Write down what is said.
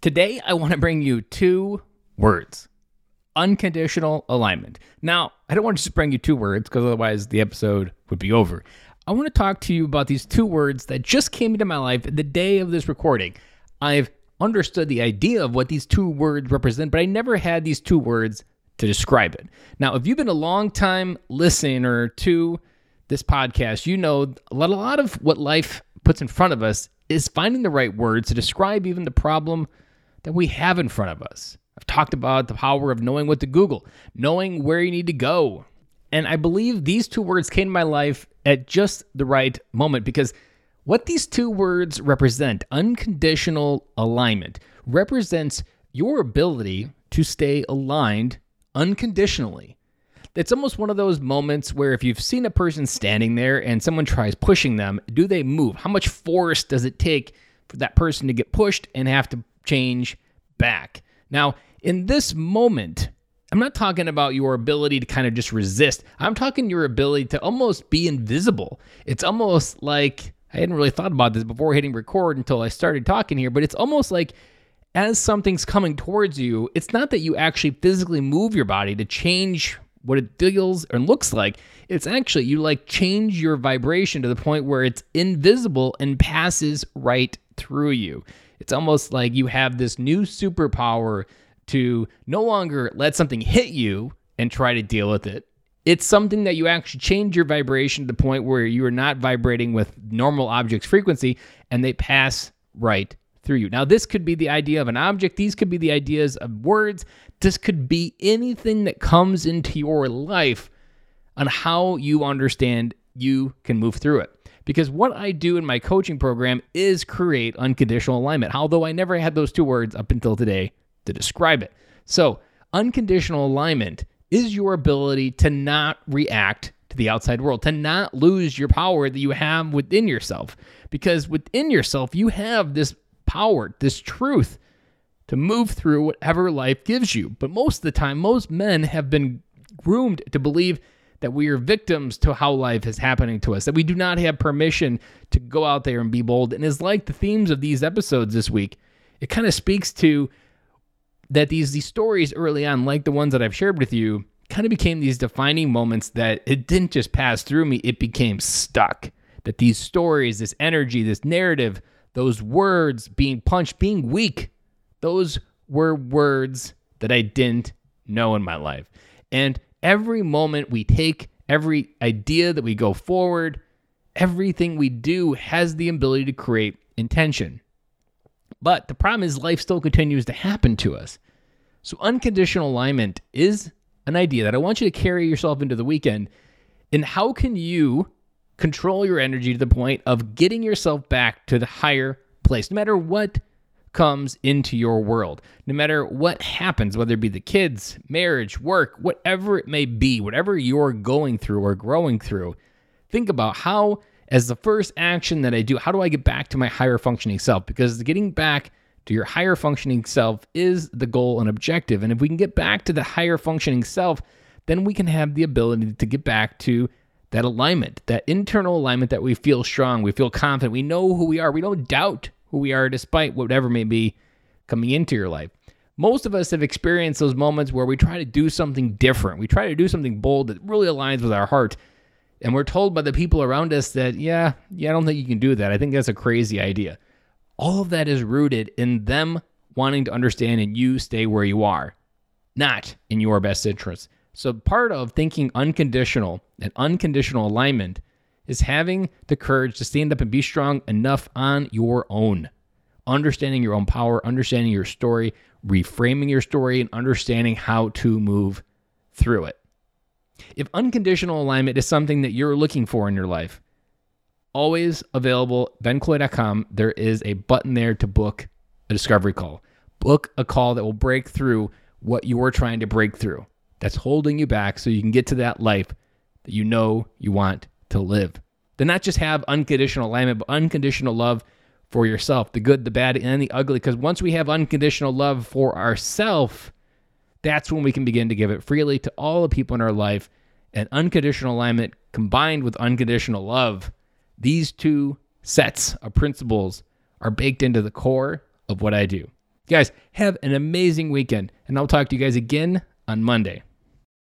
Today, I want to bring you two words unconditional alignment. Now, I don't want to just bring you two words because otherwise the episode would be over. I want to talk to you about these two words that just came into my life the day of this recording. I've understood the idea of what these two words represent, but I never had these two words to describe it. Now, if you've been a long time listener to this podcast, you know a lot, a lot of what life puts in front of us is finding the right words to describe even the problem that we have in front of us. I've talked about the power of knowing what to Google, knowing where you need to go. And I believe these two words came to my life at just the right moment because what these two words represent, unconditional alignment, represents your ability to stay aligned unconditionally. It's almost one of those moments where if you've seen a person standing there and someone tries pushing them, do they move? How much force does it take for that person to get pushed and have to change back? Now, in this moment, I'm not talking about your ability to kind of just resist. I'm talking your ability to almost be invisible. It's almost like I hadn't really thought about this before hitting record until I started talking here, but it's almost like as something's coming towards you, it's not that you actually physically move your body to change what it feels and looks like. It's actually you like change your vibration to the point where it's invisible and passes right through you. It's almost like you have this new superpower to no longer let something hit you and try to deal with it. It's something that you actually change your vibration to the point where you are not vibrating with normal objects frequency and they pass right through you. Now, this could be the idea of an object, these could be the ideas of words, this could be anything that comes into your life on how you understand you can move through it. Because what I do in my coaching program is create unconditional alignment, although I never had those two words up until today to describe it. So, unconditional alignment is your ability to not react to the outside world, to not lose your power that you have within yourself. Because within yourself, you have this power, this truth to move through whatever life gives you. But most of the time, most men have been groomed to believe that we are victims to how life is happening to us, that we do not have permission to go out there and be bold. And it's like the themes of these episodes this week. It kind of speaks to that these these stories early on, like the ones that I've shared with you, kind of became these defining moments that it didn't just pass through me, it became stuck. That these stories, this energy, this narrative, those words being punched, being weak, those were words that I didn't know in my life. And every moment we take, every idea that we go forward, everything we do has the ability to create intention. But the problem is, life still continues to happen to us. So, unconditional alignment is an idea that I want you to carry yourself into the weekend. And how can you control your energy to the point of getting yourself back to the higher place, no matter what comes into your world, no matter what happens, whether it be the kids, marriage, work, whatever it may be, whatever you're going through or growing through, think about how as the first action that I do, how do I get back to my higher functioning self? Because getting back to your higher functioning self is the goal and objective. And if we can get back to the higher functioning self, then we can have the ability to get back to that alignment, that internal alignment that we feel strong, we feel confident, we know who we are, we don't doubt who we are despite whatever may be coming into your life. Most of us have experienced those moments where we try to do something different. We try to do something bold that really aligns with our heart and we're told by the people around us that, yeah, yeah, I don't think you can do that. I think that's a crazy idea. All of that is rooted in them wanting to understand and you stay where you are, not in your best interest. So, part of thinking unconditional and unconditional alignment is having the courage to stand up and be strong enough on your own, understanding your own power, understanding your story, reframing your story, and understanding how to move through it. If unconditional alignment is something that you're looking for in your life, always available, benkilloy.com. There is a button there to book a discovery call. Book a call that will break through what you're trying to break through that's holding you back so you can get to that life that you know you want to live. To not just have unconditional alignment, but unconditional love for yourself, the good, the bad, and the ugly. Because once we have unconditional love for ourselves, that's when we can begin to give it freely to all the people in our life. And unconditional alignment combined with unconditional love, these two sets of principles are baked into the core of what I do. Guys, have an amazing weekend, and I'll talk to you guys again on Monday.